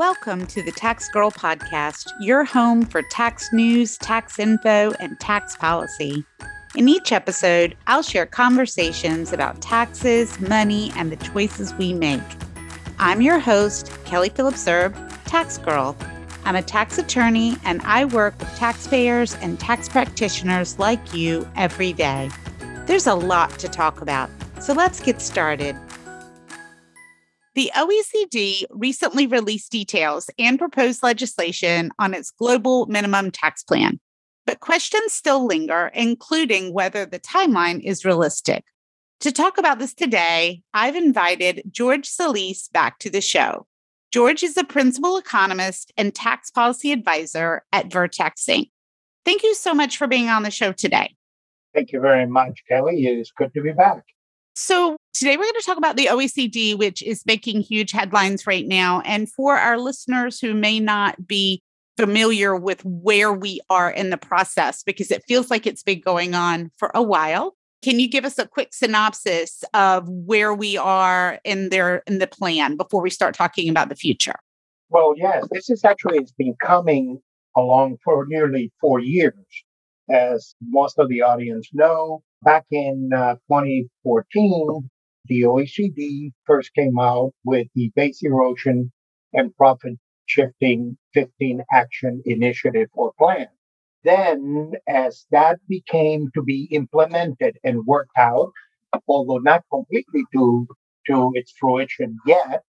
Welcome to the Tax Girl Podcast, your home for tax news, tax info, and tax policy. In each episode, I'll share conversations about taxes, money, and the choices we make. I'm your host, Kelly Phillips Erb, Tax Girl. I'm a tax attorney and I work with taxpayers and tax practitioners like you every day. There's a lot to talk about, so let's get started. The OECD recently released details and proposed legislation on its global minimum tax plan, but questions still linger, including whether the timeline is realistic. To talk about this today, I've invited George Solis back to the show. George is a principal economist and tax policy advisor at Vertex Inc. Thank you so much for being on the show today. Thank you very much, Kelly. It is good to be back. So, today we're going to talk about the OECD, which is making huge headlines right now. And for our listeners who may not be familiar with where we are in the process, because it feels like it's been going on for a while, can you give us a quick synopsis of where we are in their in the plan before we start talking about the future? Well, yes, this is actually it's been coming along for nearly four years. As most of the audience know, back in uh, 2014, the OECD first came out with the base erosion and profit shifting 15 action initiative or plan. Then, as that became to be implemented and worked out, although not completely to, to its fruition yet,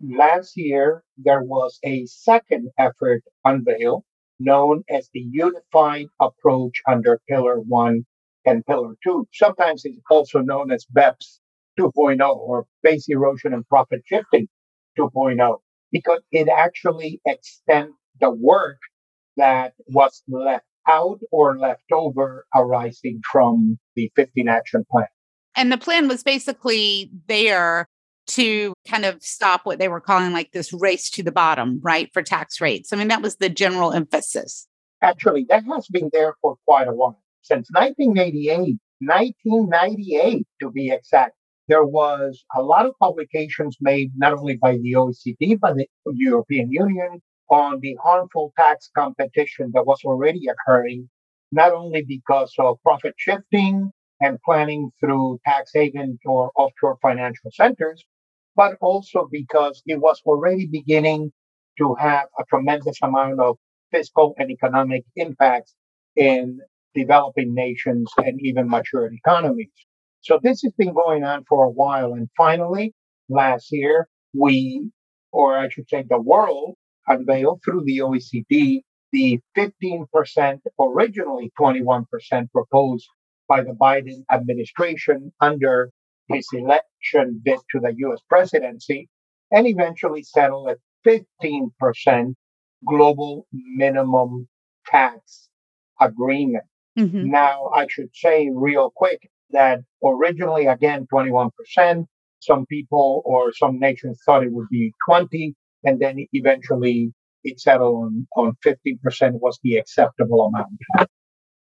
last year there was a second effort unveiled known as the Unified Approach under Pillar 1 and Pillar 2. Sometimes it's also known as BEPS 2.0 or Base Erosion and Profit Shifting 2.0 because it actually extends the work that was left out or left over arising from the 15 action plan. And the plan was basically there to kind of stop what they were calling like this race to the bottom, right, for tax rates. I mean, that was the general emphasis. Actually, that has been there for quite a while. Since 1988, 1998 to be exact, there was a lot of publications made not only by the OECD, but the European Union on the harmful tax competition that was already occurring, not only because of profit shifting and planning through tax havens or offshore financial centers, but also because it was already beginning to have a tremendous amount of fiscal and economic impacts in developing nations and even mature economies. So this has been going on for a while. And finally, last year, we, or I should say the world, unveiled through the OECD the 15%, originally 21% proposed by the Biden administration under his election bid to the US presidency and eventually settled at 15% global minimum tax agreement. Mm-hmm. Now, I should say real quick that originally, again, 21%, some people or some nations thought it would be 20, and then eventually it settled on, on 15% was the acceptable amount.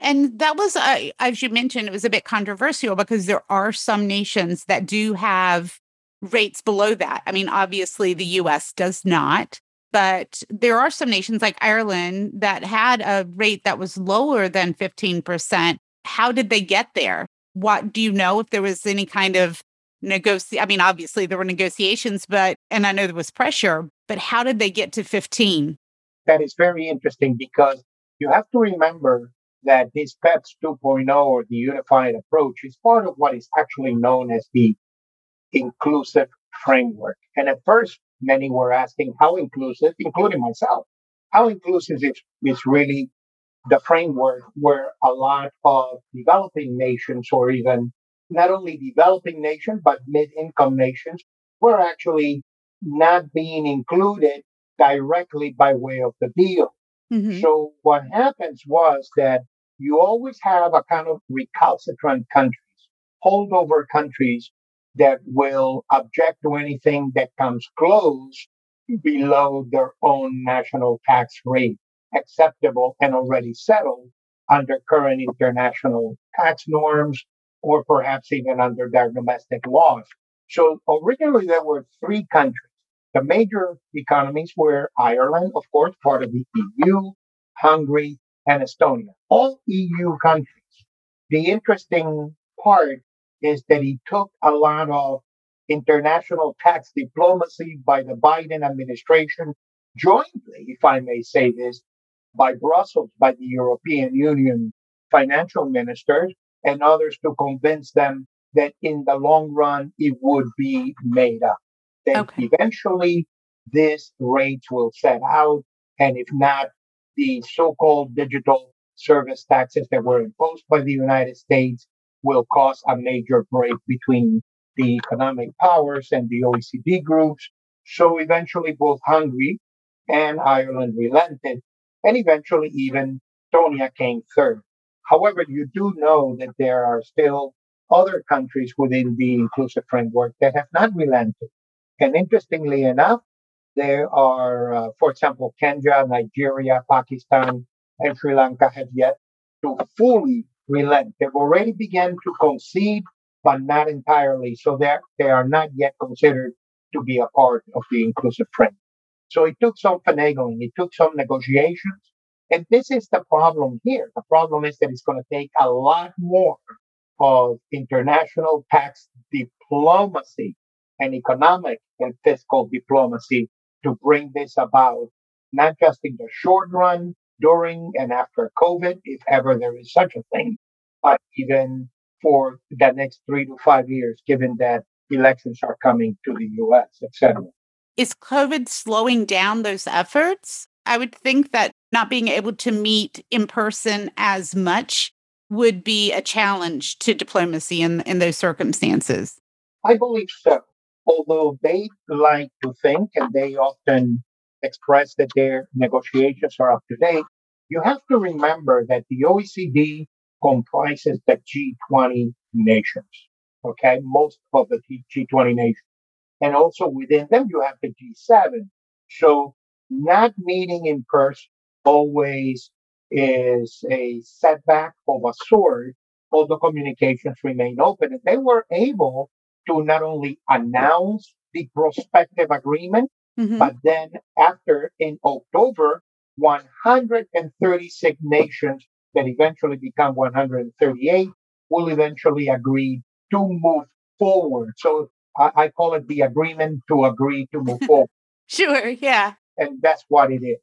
And that was, uh, as you mentioned, it was a bit controversial because there are some nations that do have rates below that. I mean, obviously, the US does not, but there are some nations like Ireland that had a rate that was lower than 15%. How did they get there? What do you know if there was any kind of negotiate? I mean, obviously, there were negotiations, but, and I know there was pressure, but how did they get to 15? That is very interesting because you have to remember that this BEPS 2.0 or the unified approach is part of what is actually known as the inclusive framework. And at first, many were asking how inclusive, including myself, how inclusive is, is really the framework where a lot of developing nations or even not only developing nations, but mid-income nations were actually not being included directly by way of the deal. Mm-hmm. So what happens was that you always have a kind of recalcitrant countries, holdover countries that will object to anything that comes close below their own national tax rate, acceptable and already settled under current international tax norms or perhaps even under their domestic laws. So originally there were three countries. The major economies were Ireland, of course, part of the EU, Hungary, and Estonia, all EU countries. The interesting part is that he took a lot of international tax diplomacy by the Biden administration, jointly, if I may say this, by Brussels, by the European Union financial ministers, and others to convince them that in the long run it would be made up. That okay. eventually this rates will set out, and if not, the so-called digital service taxes that were imposed by the United States will cause a major break between the economic powers and the OECD groups. So eventually both Hungary and Ireland relented, and eventually even Estonia came third. However, you do know that there are still other countries within the inclusive framework that have not relented. And interestingly enough, there are, uh, for example, Kenya, Nigeria, Pakistan, and Sri Lanka have yet to fully relent. They've already begun to concede, but not entirely. So that they are not yet considered to be a part of the inclusive framework. So it took some finagling, it took some negotiations. And this is the problem here. The problem is that it's going to take a lot more of international tax diplomacy and economic and fiscal diplomacy to bring this about, not just in the short run, during and after COVID, if ever there is such a thing, but even for the next three to five years, given that elections are coming to the US, etc. Is COVID slowing down those efforts? I would think that not being able to meet in person as much would be a challenge to diplomacy in, in those circumstances. I believe so. Although they like to think and they often express that their negotiations are up to date, you have to remember that the OECD comprises the G20 nations. Okay, most of the G20 nations. And also within them, you have the G7. So not meeting in person always is a setback of a sort, although the communications remain open. And they were able to not only announce the prospective agreement, mm-hmm. but then after in October, 136 nations that eventually become 138 will eventually agree to move forward. So I, I call it the agreement to agree to move forward. Sure, yeah. And that's what it is.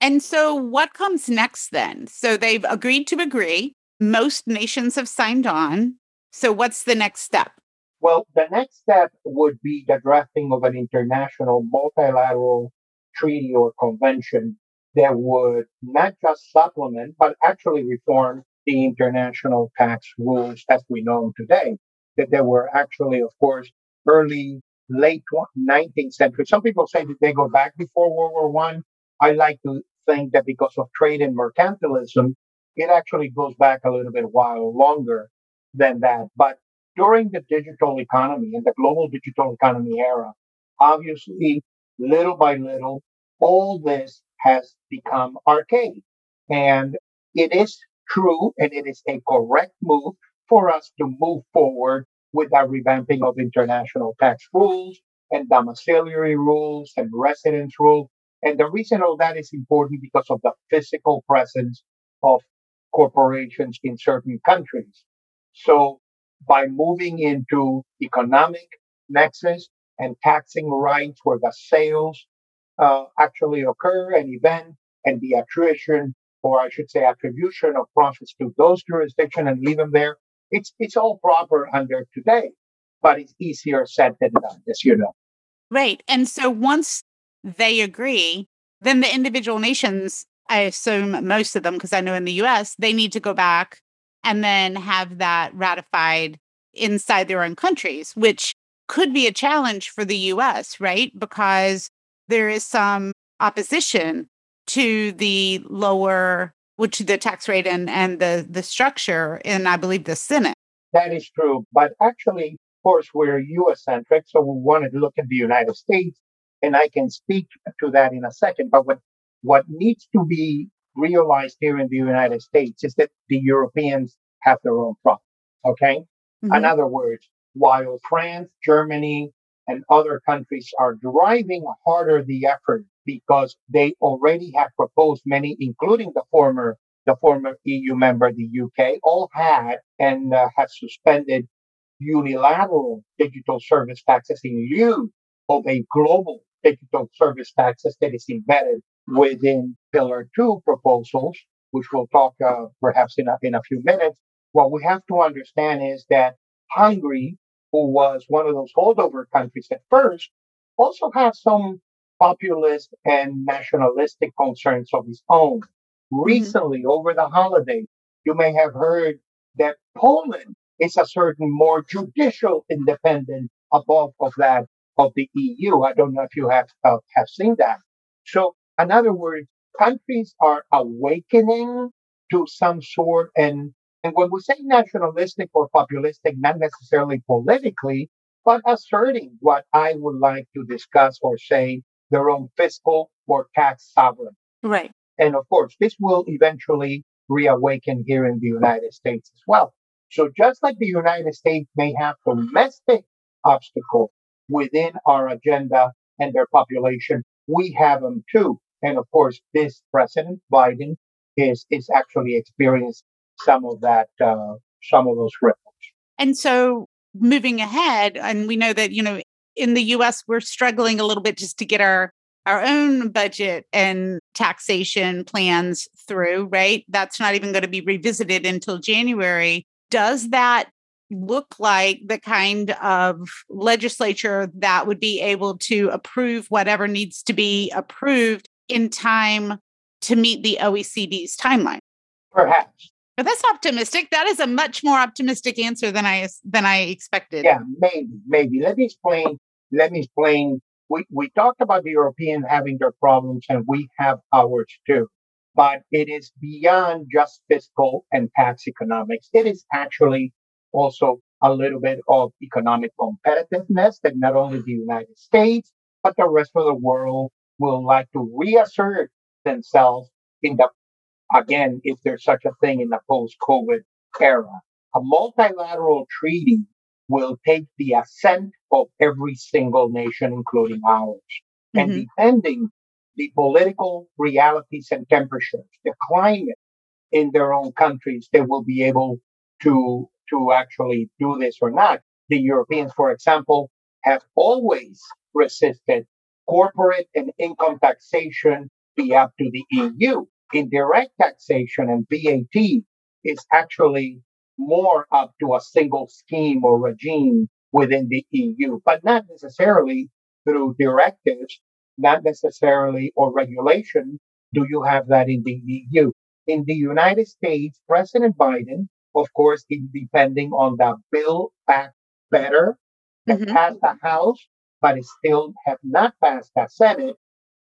And so, what comes next then? So, they've agreed to agree. Most nations have signed on. So, what's the next step? Well, the next step would be the drafting of an international multilateral treaty or convention that would not just supplement, but actually reform the international tax rules as we know them today. That there were actually, of course, early, late 19th century. Some people say that they go back before World War One. I like to think that because of trade and mercantilism, it actually goes back a little bit while longer than that. But during the digital economy and the global digital economy era, obviously, little by little, all this has become archaic. And it is true and it is a correct move for us to move forward with our revamping of international tax rules and domiciliary rules and residence rules and the reason all that is important because of the physical presence of corporations in certain countries. So by moving into economic nexus and taxing rights where the sales uh, actually occur and event and the attrition, or I should say attribution of profits to those jurisdictions and leave them there, it's, it's all proper under today, but it's easier said than done, as you know. Right. And so once they agree, then the individual nations, I assume most of them, because I know in the US, they need to go back and then have that ratified inside their own countries, which could be a challenge for the US, right? Because there is some opposition to the lower which the tax rate and, and the, the structure in I believe the Senate. That is true. But actually, of course, we're US centric, so we wanted to look at the United States and I can speak to that in a second. But what, what needs to be realized here in the United States is that the Europeans have their own problems. Okay. Mm-hmm. In other words, while France, Germany, and other countries are driving harder the effort because they already have proposed many, including the former the former EU member, the UK, all had and uh, have suspended unilateral digital service taxes in lieu of a global digital service taxes that is embedded within Pillar 2 proposals, which we'll talk uh, perhaps in a, in a few minutes. What we have to understand is that Hungary, who was one of those holdover countries at first, also has some populist and nationalistic concerns of his own. Mm-hmm. Recently, mm-hmm. over the holiday, you may have heard that Poland is a certain more judicial independent above of that of the EU. I don't know if you have uh, have seen that. So, in other words, countries are awakening to some sort, and and when we say nationalistic or populistic, not necessarily politically, but asserting what I would like to discuss or say their own fiscal or tax sovereignty. Right. And of course, this will eventually reawaken here in the United States as well. So just like the United States may have domestic obstacles within our agenda and their population, we have them too. And of course, this President Biden is is actually experiencing some of that, uh, some of those ripples. And so, moving ahead, and we know that you know in the U.S. we're struggling a little bit just to get our our own budget and taxation plans through, right? That's not even going to be revisited until January. Does that look like the kind of legislature that would be able to approve whatever needs to be approved in time to meet the OECD's timeline? Perhaps. But that's optimistic. That is a much more optimistic answer than I than I expected. Yeah, maybe, maybe. Let me explain. Let me explain we, we talked about the Europeans having their problems and we have ours too. But it is beyond just fiscal and tax economics. It is actually also a little bit of economic competitiveness that not only the United States, but the rest of the world will like to reassert themselves in the, again, if there's such a thing in the post-COVID era. A multilateral treaty will take the assent of every single nation, including ours. Mm-hmm. And depending the political realities and temperatures, the climate in their own countries, they will be able to, to actually do this or not. The Europeans, for example, have always resisted corporate and income taxation be up to the EU. Indirect taxation and VAT is actually more up to a single scheme or regime within the EU, but not necessarily through directives, not necessarily or regulation do you have that in the EU. In the United States, President Biden, of course, is depending on the Build Back Better that mm-hmm. passed the House, but it still have not passed the Senate.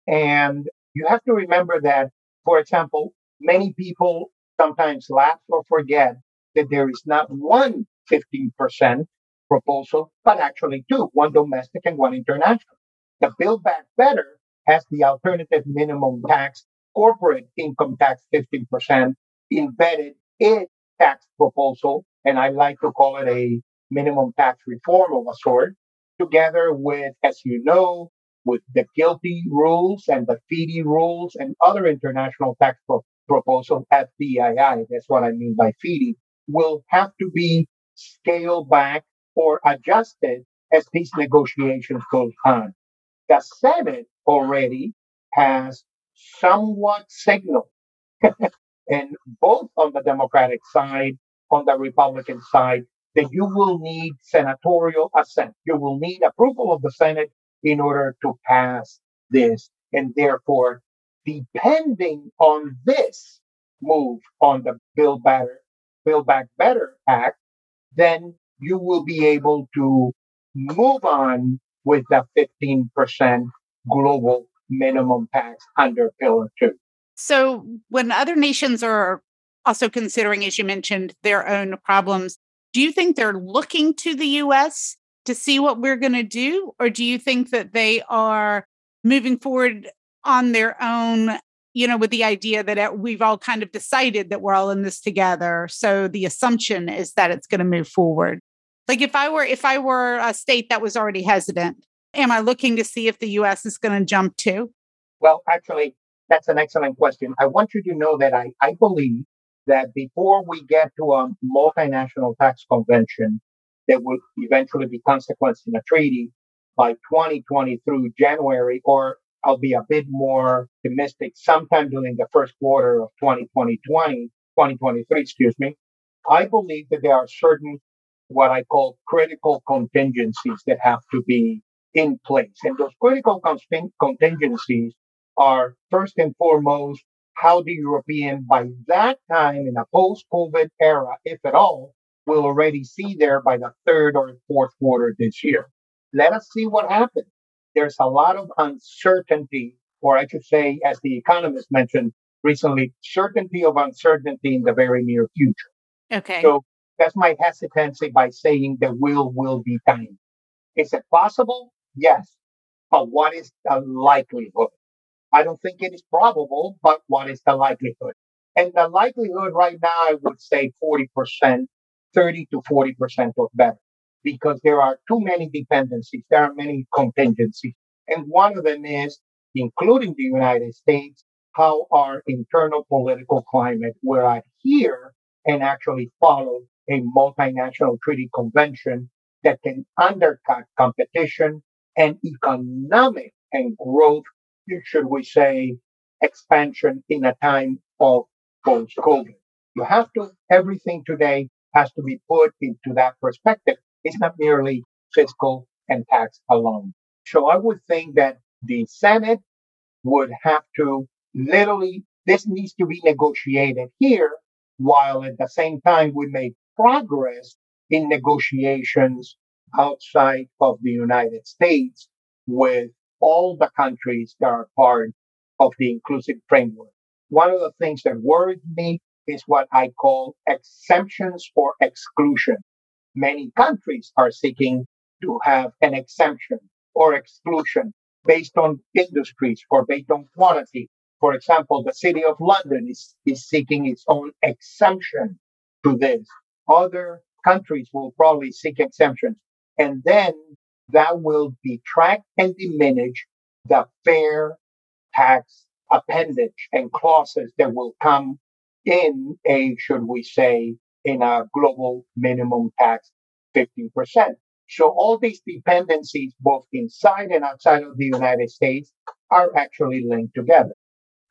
And you have to remember that, for example, many people sometimes laugh or forget that there is not one 15% proposal, but actually two, one domestic and one international. The Build Back Better has the alternative minimum tax, corporate income tax 15% embedded in tax proposal. And I like to call it a minimum tax reform of a sort, together with, as you know, with the GILTI rules and the FDII rules and other international tax pro- proposal at FDII. That's what I mean by FDII will have to be scaled back or adjusted as these negotiations go on. The Senate already has somewhat signaled, and both on the Democratic side, on the Republican side, that you will need senatorial assent. You will need approval of the Senate in order to pass this. And therefore, depending on this move on the Build Better Build Back Better Act, then you will be able to move on with the 15% global minimum tax under Pillar 2. So, when other nations are also considering, as you mentioned, their own problems, do you think they're looking to the US to see what we're going to do? Or do you think that they are moving forward on their own you know, with the idea that uh, we've all kind of decided that we're all in this together. So the assumption is that it's going to move forward. Like if I were if I were a state that was already hesitant, am I looking to see if the US is going to jump too? Well, actually, that's an excellent question. I want you to know that I, I believe that before we get to a multinational tax convention that will eventually be consequenced in a treaty by 2020 through January, or I'll be a bit more optimistic, sometime during the first quarter of 2020, 2023, excuse me, I believe that there are certain what I call critical contingencies that have to be in place. And those critical contingencies are first and foremost how the European, by that time in a post COVID era, if at all, will already see there by the third or fourth quarter this year. Let us see what happens. There's a lot of uncertainty, or I should say, as the economist mentioned recently, certainty of uncertainty in the very near future. Okay. So that's my hesitancy by saying the will will be time. Is it possible? Yes. But what is the likelihood? I don't think it is probable, but what is the likelihood? And the likelihood right now, I would say 40%, 30 to 40% or better, because there are too many dependencies. There are many contingencies. And one of them is, including the United States, how our internal political climate will adhere and actually follow a multinational treaty convention that can undercut competition and economic and growth should we say, expansion in a time of post COVID. You have to, everything today has to be put into that perspective. It's not merely fiscal and tax alone. So I would think that the Senate would have to literally, this needs to be negotiated here, while at the same time we make progress in negotiations outside of the United States with all the countries that are part of the inclusive framework. One of the things that worries me is what I call exemptions for exclusion. Many countries are seeking to have an exemption or exclusion based on industries or based on quantity. For example, the city of London is, is seeking its own exemption to this. Other countries will probably seek exemptions. And then that will detract and diminish the fair tax appendage and clauses that will come in a, should we say, in a global minimum tax 15%. So all these dependencies, both inside and outside of the United States, are actually linked together.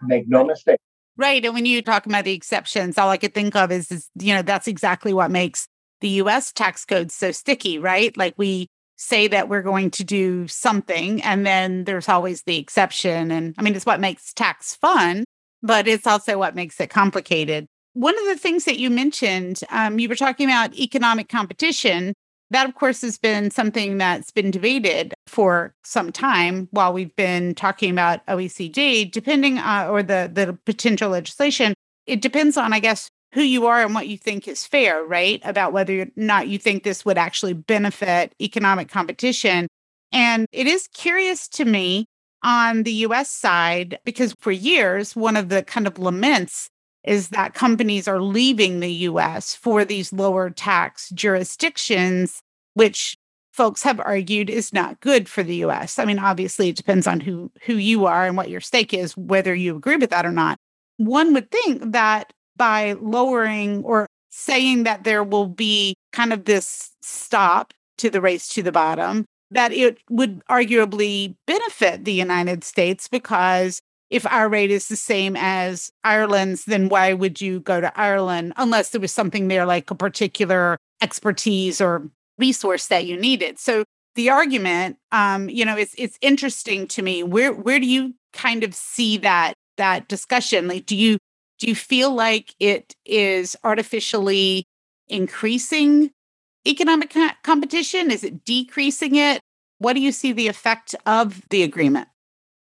Make no mistake. Right. And when you talk about the exceptions, all I could think of is, is you know, that's exactly what makes the US tax code so sticky, right? Like we say that we're going to do something and then there's always the exception and i mean it's what makes tax fun but it's also what makes it complicated one of the things that you mentioned um, you were talking about economic competition that of course has been something that's been debated for some time while we've been talking about oecd depending on or the the potential legislation it depends on i guess who you are and what you think is fair, right? About whether or not you think this would actually benefit economic competition. And it is curious to me on the US side, because for years, one of the kind of laments is that companies are leaving the US for these lower tax jurisdictions, which folks have argued is not good for the US. I mean, obviously it depends on who who you are and what your stake is, whether you agree with that or not. One would think that by lowering or saying that there will be kind of this stop to the race to the bottom, that it would arguably benefit the United States because if our rate is the same as Ireland's, then why would you go to Ireland unless there was something there like a particular expertise or resource that you needed? So the argument, um, you know, it's it's interesting to me. Where where do you kind of see that that discussion? Like, do you do you feel like it is artificially increasing economic co- competition? Is it decreasing it? What do you see the effect of the agreement?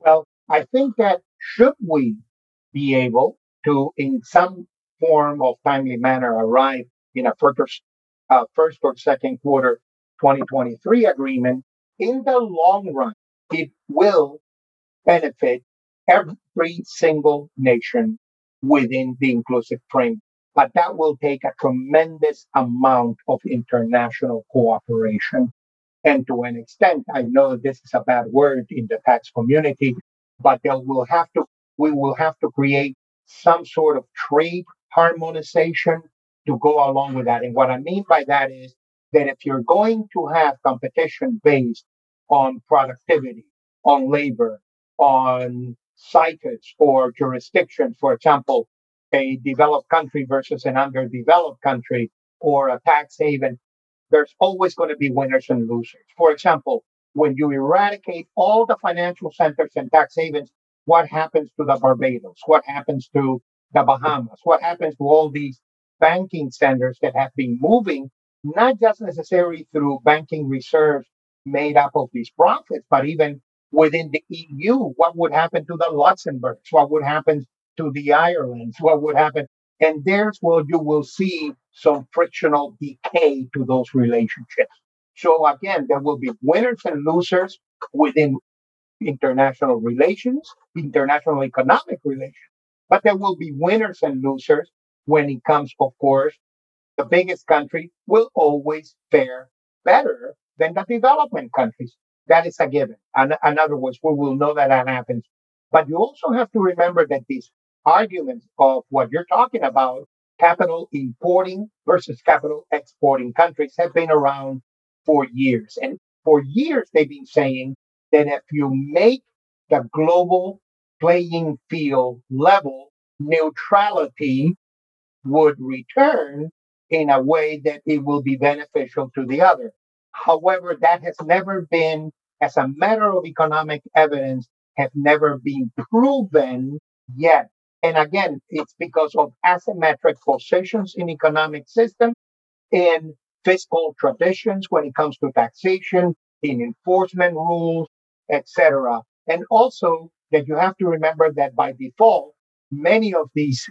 Well, I think that should we be able to, in some form of timely manner, arrive in a first, uh, first or second quarter 2023 agreement, in the long run, it will benefit every single nation within the inclusive framework. but that will take a tremendous amount of international cooperation. And to an extent, I know this is a bad word in the tax community, but there will have to, we will have to create some sort of trade harmonization to go along with that. And what I mean by that is that if you're going to have competition based on productivity, on labor, on situs or jurisdictions, for example, a developed country versus an underdeveloped country or a tax haven, there's always going to be winners and losers. For example, when you eradicate all the financial centers and tax havens, what happens to the Barbados? What happens to the Bahamas? What happens to all these banking centers that have been moving, not just necessarily through banking reserves made up of these profits, but even within the EU, what would happen to the Luxembourgs? What would happen to the Irelands? What would happen? And there's where you will see some frictional decay to those relationships. So again, there will be winners and losers within international relations, international economic relations, but there will be winners and losers when it comes, of course, the biggest country will always fare better than the development countries. That is a given. And in other words, we will know that that happens. But you also have to remember that these arguments of what you're talking about, capital importing versus capital exporting countries, have been around for years. And for years, they've been saying that if you make the global playing field level, neutrality would return in a way that it will be beneficial to the other. However, that has never been, as a matter of economic evidence, have never been proven yet. And again, it's because of asymmetric positions in economic system and fiscal traditions when it comes to taxation, in enforcement rules, etc. And also that you have to remember that by default, many of these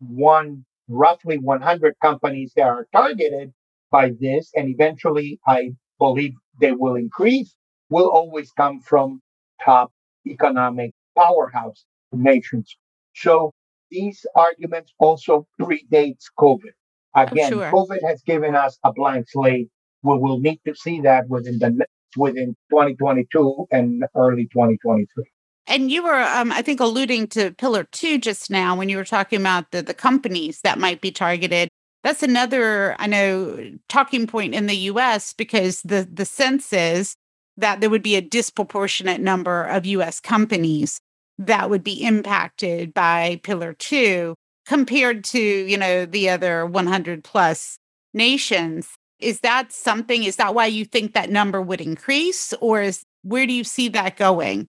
one roughly 100 companies that are targeted by this, and eventually I believe they will increase, will always come from top economic powerhouse nations. So these arguments also predates COVID. Again, sure. COVID has given us a blank slate. We will need to see that within the within 2022 and early 2023. And you were, um, I think, alluding to Pillar Two just now when you were talking about the the companies that might be targeted. That's another, I know, talking point in the U.S. because the the sense is that there would be a disproportionate number of U.S. companies that would be impacted by Pillar Two compared to, you know, the other 100 plus nations. Is that something? Is that why you think that number would increase, or is where do you see that going?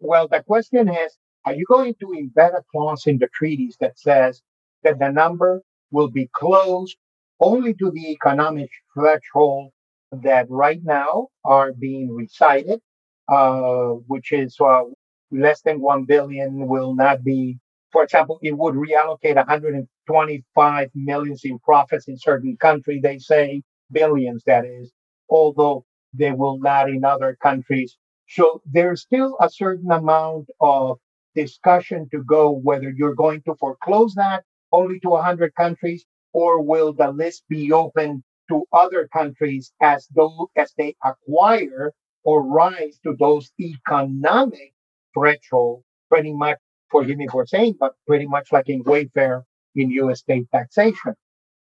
Well, the question is, are you going to embed a clause in the treaties that says that the number will be closed only to the economic threshold that right now are being recited, uh, which is uh, less than 1 billion will not be, for example, it would reallocate 125 millions in profits in certain country. They say billions, that is, although they will not in other countries so there's still a certain amount of discussion to go whether you're going to foreclose that only to 100 countries or will the list be open to other countries as though as they acquire or rise to those economic thresholds pretty much forgive me for saying but pretty much like in Wayfair in US state taxation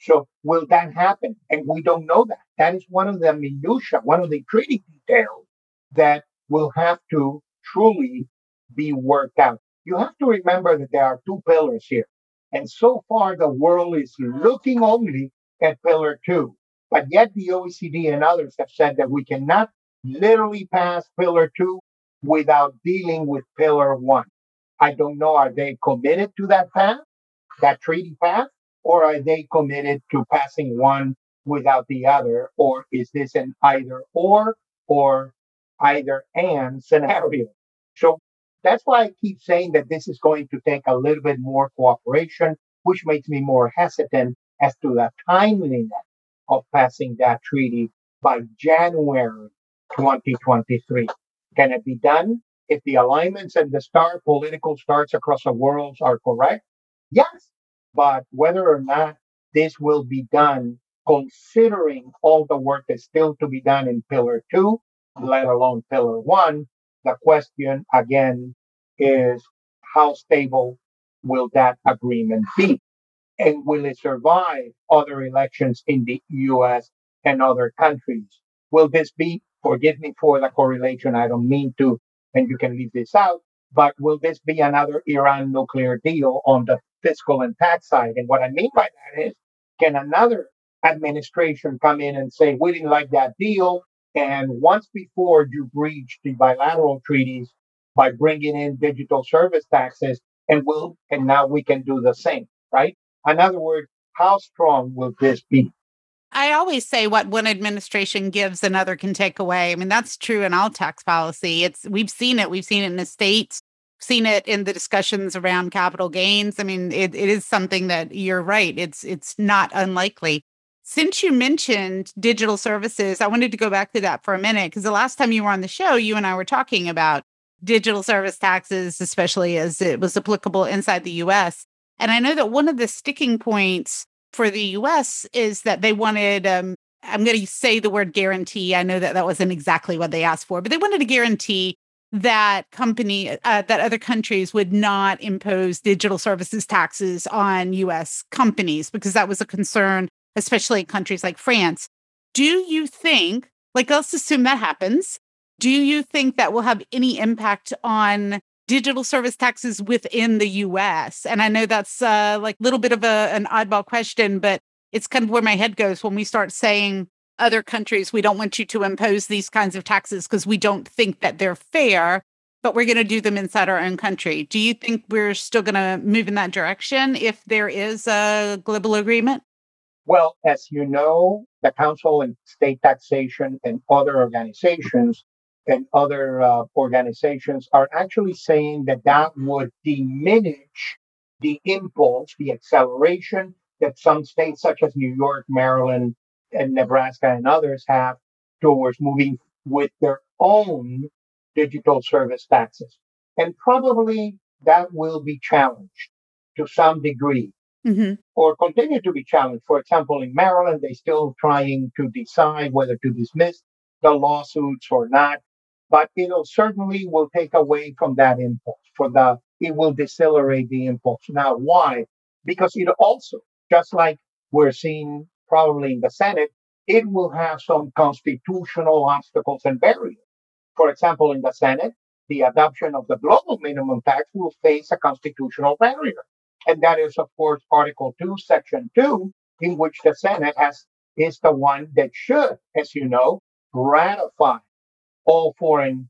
so will that happen and we don't know that that is one of the minutia one of the treaty details that will have to truly be worked out. You have to remember that there are two pillars here. And so far, the world is looking only at pillar two. But yet, the OECD and others have said that we cannot literally pass pillar two without dealing with pillar one. I don't know, are they committed to that path, that treaty path, or are they committed to passing one without the other? Or is this an either or, or either and scenario. So that's why I keep saying that this is going to take a little bit more cooperation, which makes me more hesitant as to the timeliness of passing that treaty by January 2023. Can it be done if the alignments and the star political stars across the world are correct? Yes. But whether or not this will be done considering all the work that's still to be done in Pillar 2, let alone Pillar 1. The question again is how stable will that agreement be? And will it survive other elections in the US and other countries? Will this be, forgive me for the correlation, I don't mean to, and you can leave this out, but will this be another Iran nuclear deal on the fiscal and tax side? And what I mean by that is, can another administration come in and say, we didn't like that deal? And once before you breach the bilateral treaties by bringing in digital service taxes, and will and now we can do the same, right? In other words, how strong will this be? I always say what one administration gives, another can take away. I mean, that's true in all tax policy. It's we've seen it. We've seen it in the states, seen it in the discussions around capital gains. I mean, it, it is something that you're right. It's it's not unlikely. Since you mentioned digital services, I wanted to go back to that for a minute because the last time you were on the show, you and I were talking about digital service taxes, especially as it was applicable inside the US. And I know that one of the sticking points for the US is that they wanted, um, I'm going to say the word guarantee. I know that that wasn't exactly what they asked for, but they wanted a guarantee that company, uh, that other countries would not impose digital services taxes on US companies because that was a concern, especially in countries like France. Do you think, like, let's assume that happens. Do you think that will have any impact on digital service taxes within the US? And I know that's uh, like a little bit of a, an oddball question, but it's kind of where my head goes when we start saying other countries, we don't want you to impose these kinds of taxes because we don't think that they're fair, but we're going to do them inside our own country. Do you think we're still going to move in that direction if there is a global agreement? Well, as you know, the Council on State Taxation and other organizations and other uh, organizations are actually saying that that would diminish the impulse, the acceleration that some states such as New York, Maryland, and Nebraska and others have towards moving with their own digital service taxes. And probably that will be challenged to some degree mm-hmm. or continue to be challenged. For example, in Maryland, they're still trying to decide whether to dismiss the lawsuits or not but it'll certainly will take away from that impulse for the it will decelerate the impulse. Now why? Because it also just like we're seeing probably in the senate it will have some constitutional obstacles and barriers. For example in the senate the adoption of the global minimum tax will face a constitutional barrier. And that is of course article 2 section 2 in which the senate has is the one that should as you know ratify all foreign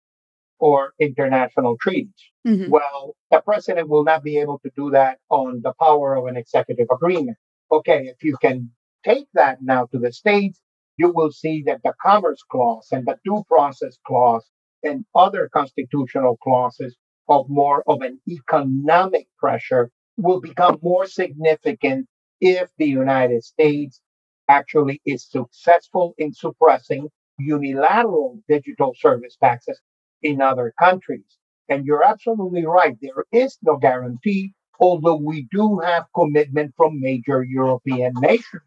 or international treaties. Mm-hmm. Well, the president will not be able to do that on the power of an executive agreement. Okay, if you can take that now to the states, you will see that the Commerce Clause and the Due Process Clause and other constitutional clauses of more of an economic pressure will become more significant if the United States actually is successful in suppressing unilateral digital service taxes in other countries. And you're absolutely right. There is no guarantee, although we do have commitment from major European nations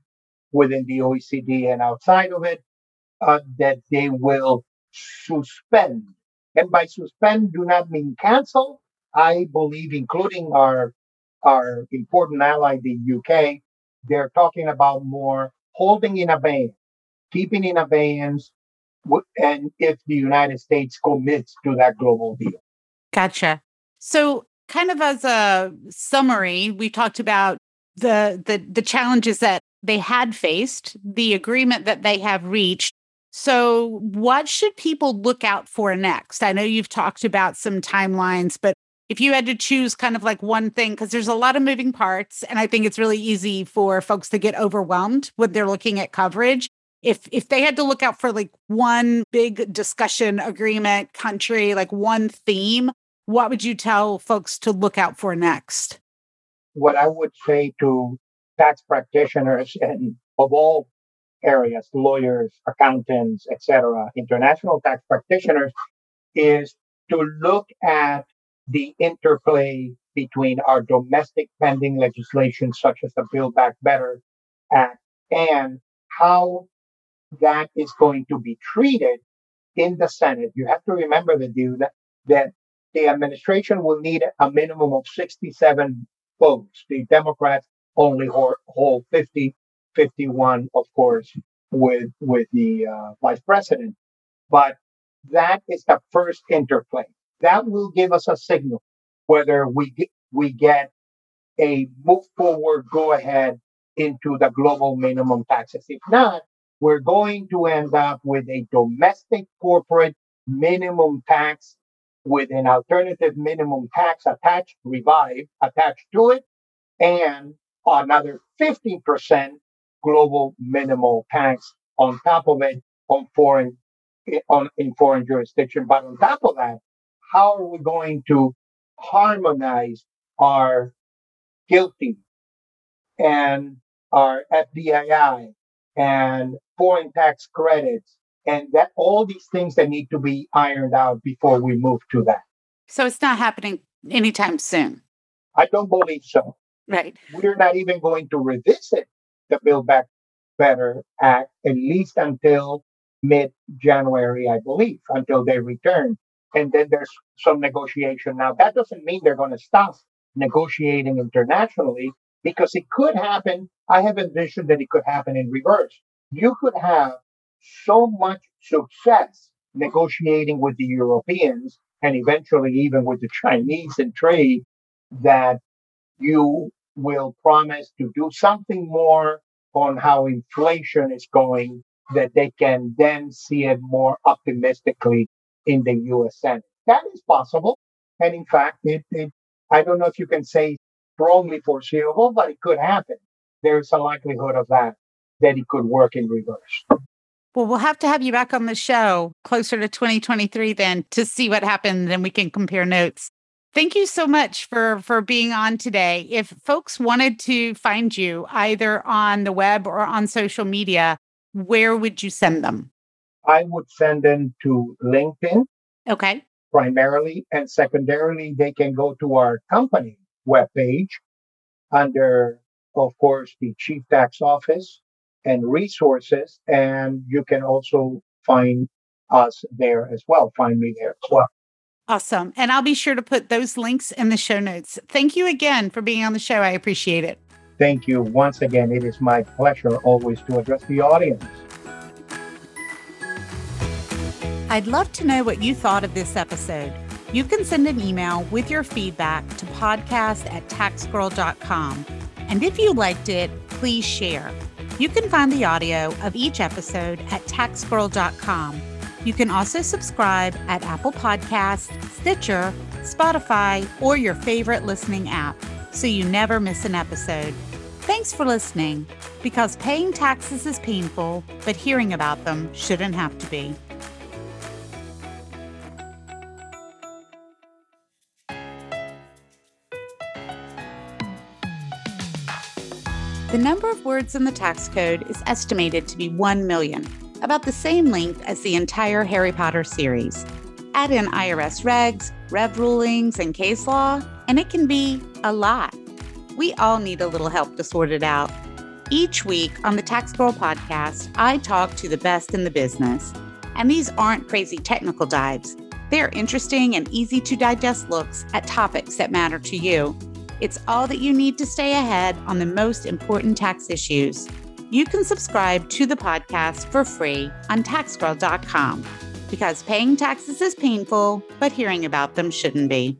within the OECD and outside of it uh, that they will suspend. And by suspend, do not mean cancel. I believe, including our our important ally, the UK, they're talking about more holding in abeyance, keeping in abeyance and if the United States commits to that global deal. Gotcha. So, kind of as a summary, we talked about the the the challenges that they had faced, the agreement that they have reached. So, what should people look out for next? I know you've talked about some timelines, but if you had to choose kind of like one thing, because there's a lot of moving parts, and I think it's really easy for folks to get overwhelmed when they're looking at coverage if if they had to look out for like one big discussion agreement country like one theme what would you tell folks to look out for next? What i would say to tax practitioners and of all areas lawyers accountants etc international tax practitioners is to look at the interplay between our domestic pending legislation such as the build back better Act and how that is going to be treated in the Senate. You have to remember the deal that, the administration will need a minimum of 67 votes. The Democrats only hold 50, 51, of course, with with the uh, vice president. But that is the first interplay. That will give us a signal whether we we get a move forward, go ahead into the global minimum taxes. If not, we're going to end up with a domestic corporate minimum tax with an alternative minimum tax attached, revived, attached to it, and another 15% global minimal tax on top of it on foreign on in foreign jurisdiction. But on top of that, how are we going to harmonize our GILTI and our FDII and foreign tax credits and that all these things that need to be ironed out before we move to that. So it's not happening anytime soon. I don't believe so. Right. We're not even going to revisit the Build Back Better Act at least until mid January, I believe, until they return. And then there's some negotiation. Now, that doesn't mean they're going to stop negotiating internationally because it could happen. I have envisioned that it could happen in reverse. You could have so much success negotiating with the Europeans and eventually even with the Chinese in trade that you will promise to do something more on how inflation is going that they can then see it more optimistically in the US Senate. That is possible. And in fact, it, it I don't know if you can say strongly foreseeable, but it could happen. There's a likelihood of that, that it could work in reverse. Well, we'll have to have you back on the show closer to 2023 then to see what happens and we can compare notes. Thank you so much for for being on today. If folks wanted to find you either on the web or on social media, where would you send them? I would send them to LinkedIn. Okay. Primarily and secondarily, they can go to our company webpage under, of course, the Chief Tax Office and resources. And you can also find us there as well. Find me there as well. Awesome. And I'll be sure to put those links in the show notes. Thank you again for being on the show. I appreciate it. Thank you once again. It is my pleasure always to address the audience. I'd love to know what you thought of this episode. You can send an email with your feedback to podcast at taxgirl.com. And if you liked it, please share. You can find the audio of each episode at taxgirl.com. You can also subscribe at Apple Podcasts, Stitcher, Spotify, or your favorite listening app so you never miss an episode. Thanks for listening, because paying taxes is painful, but hearing about them shouldn't have to be. The number of words in the tax code is estimated to be 1 million, about the same length as the entire Harry Potter series. Add in IRS regs, rev rulings, and case law, and it can be a lot. We all need a little help to sort it out. Each week on the Tax Girl podcast, I talk to the best in the business. And these aren't crazy technical dives. They're interesting and easy to digest looks at topics that matter to you it's all that you need to stay ahead on the most important tax issues. You can subscribe to the podcast for free on taxgirl.com because paying taxes is painful, but hearing about them shouldn't be.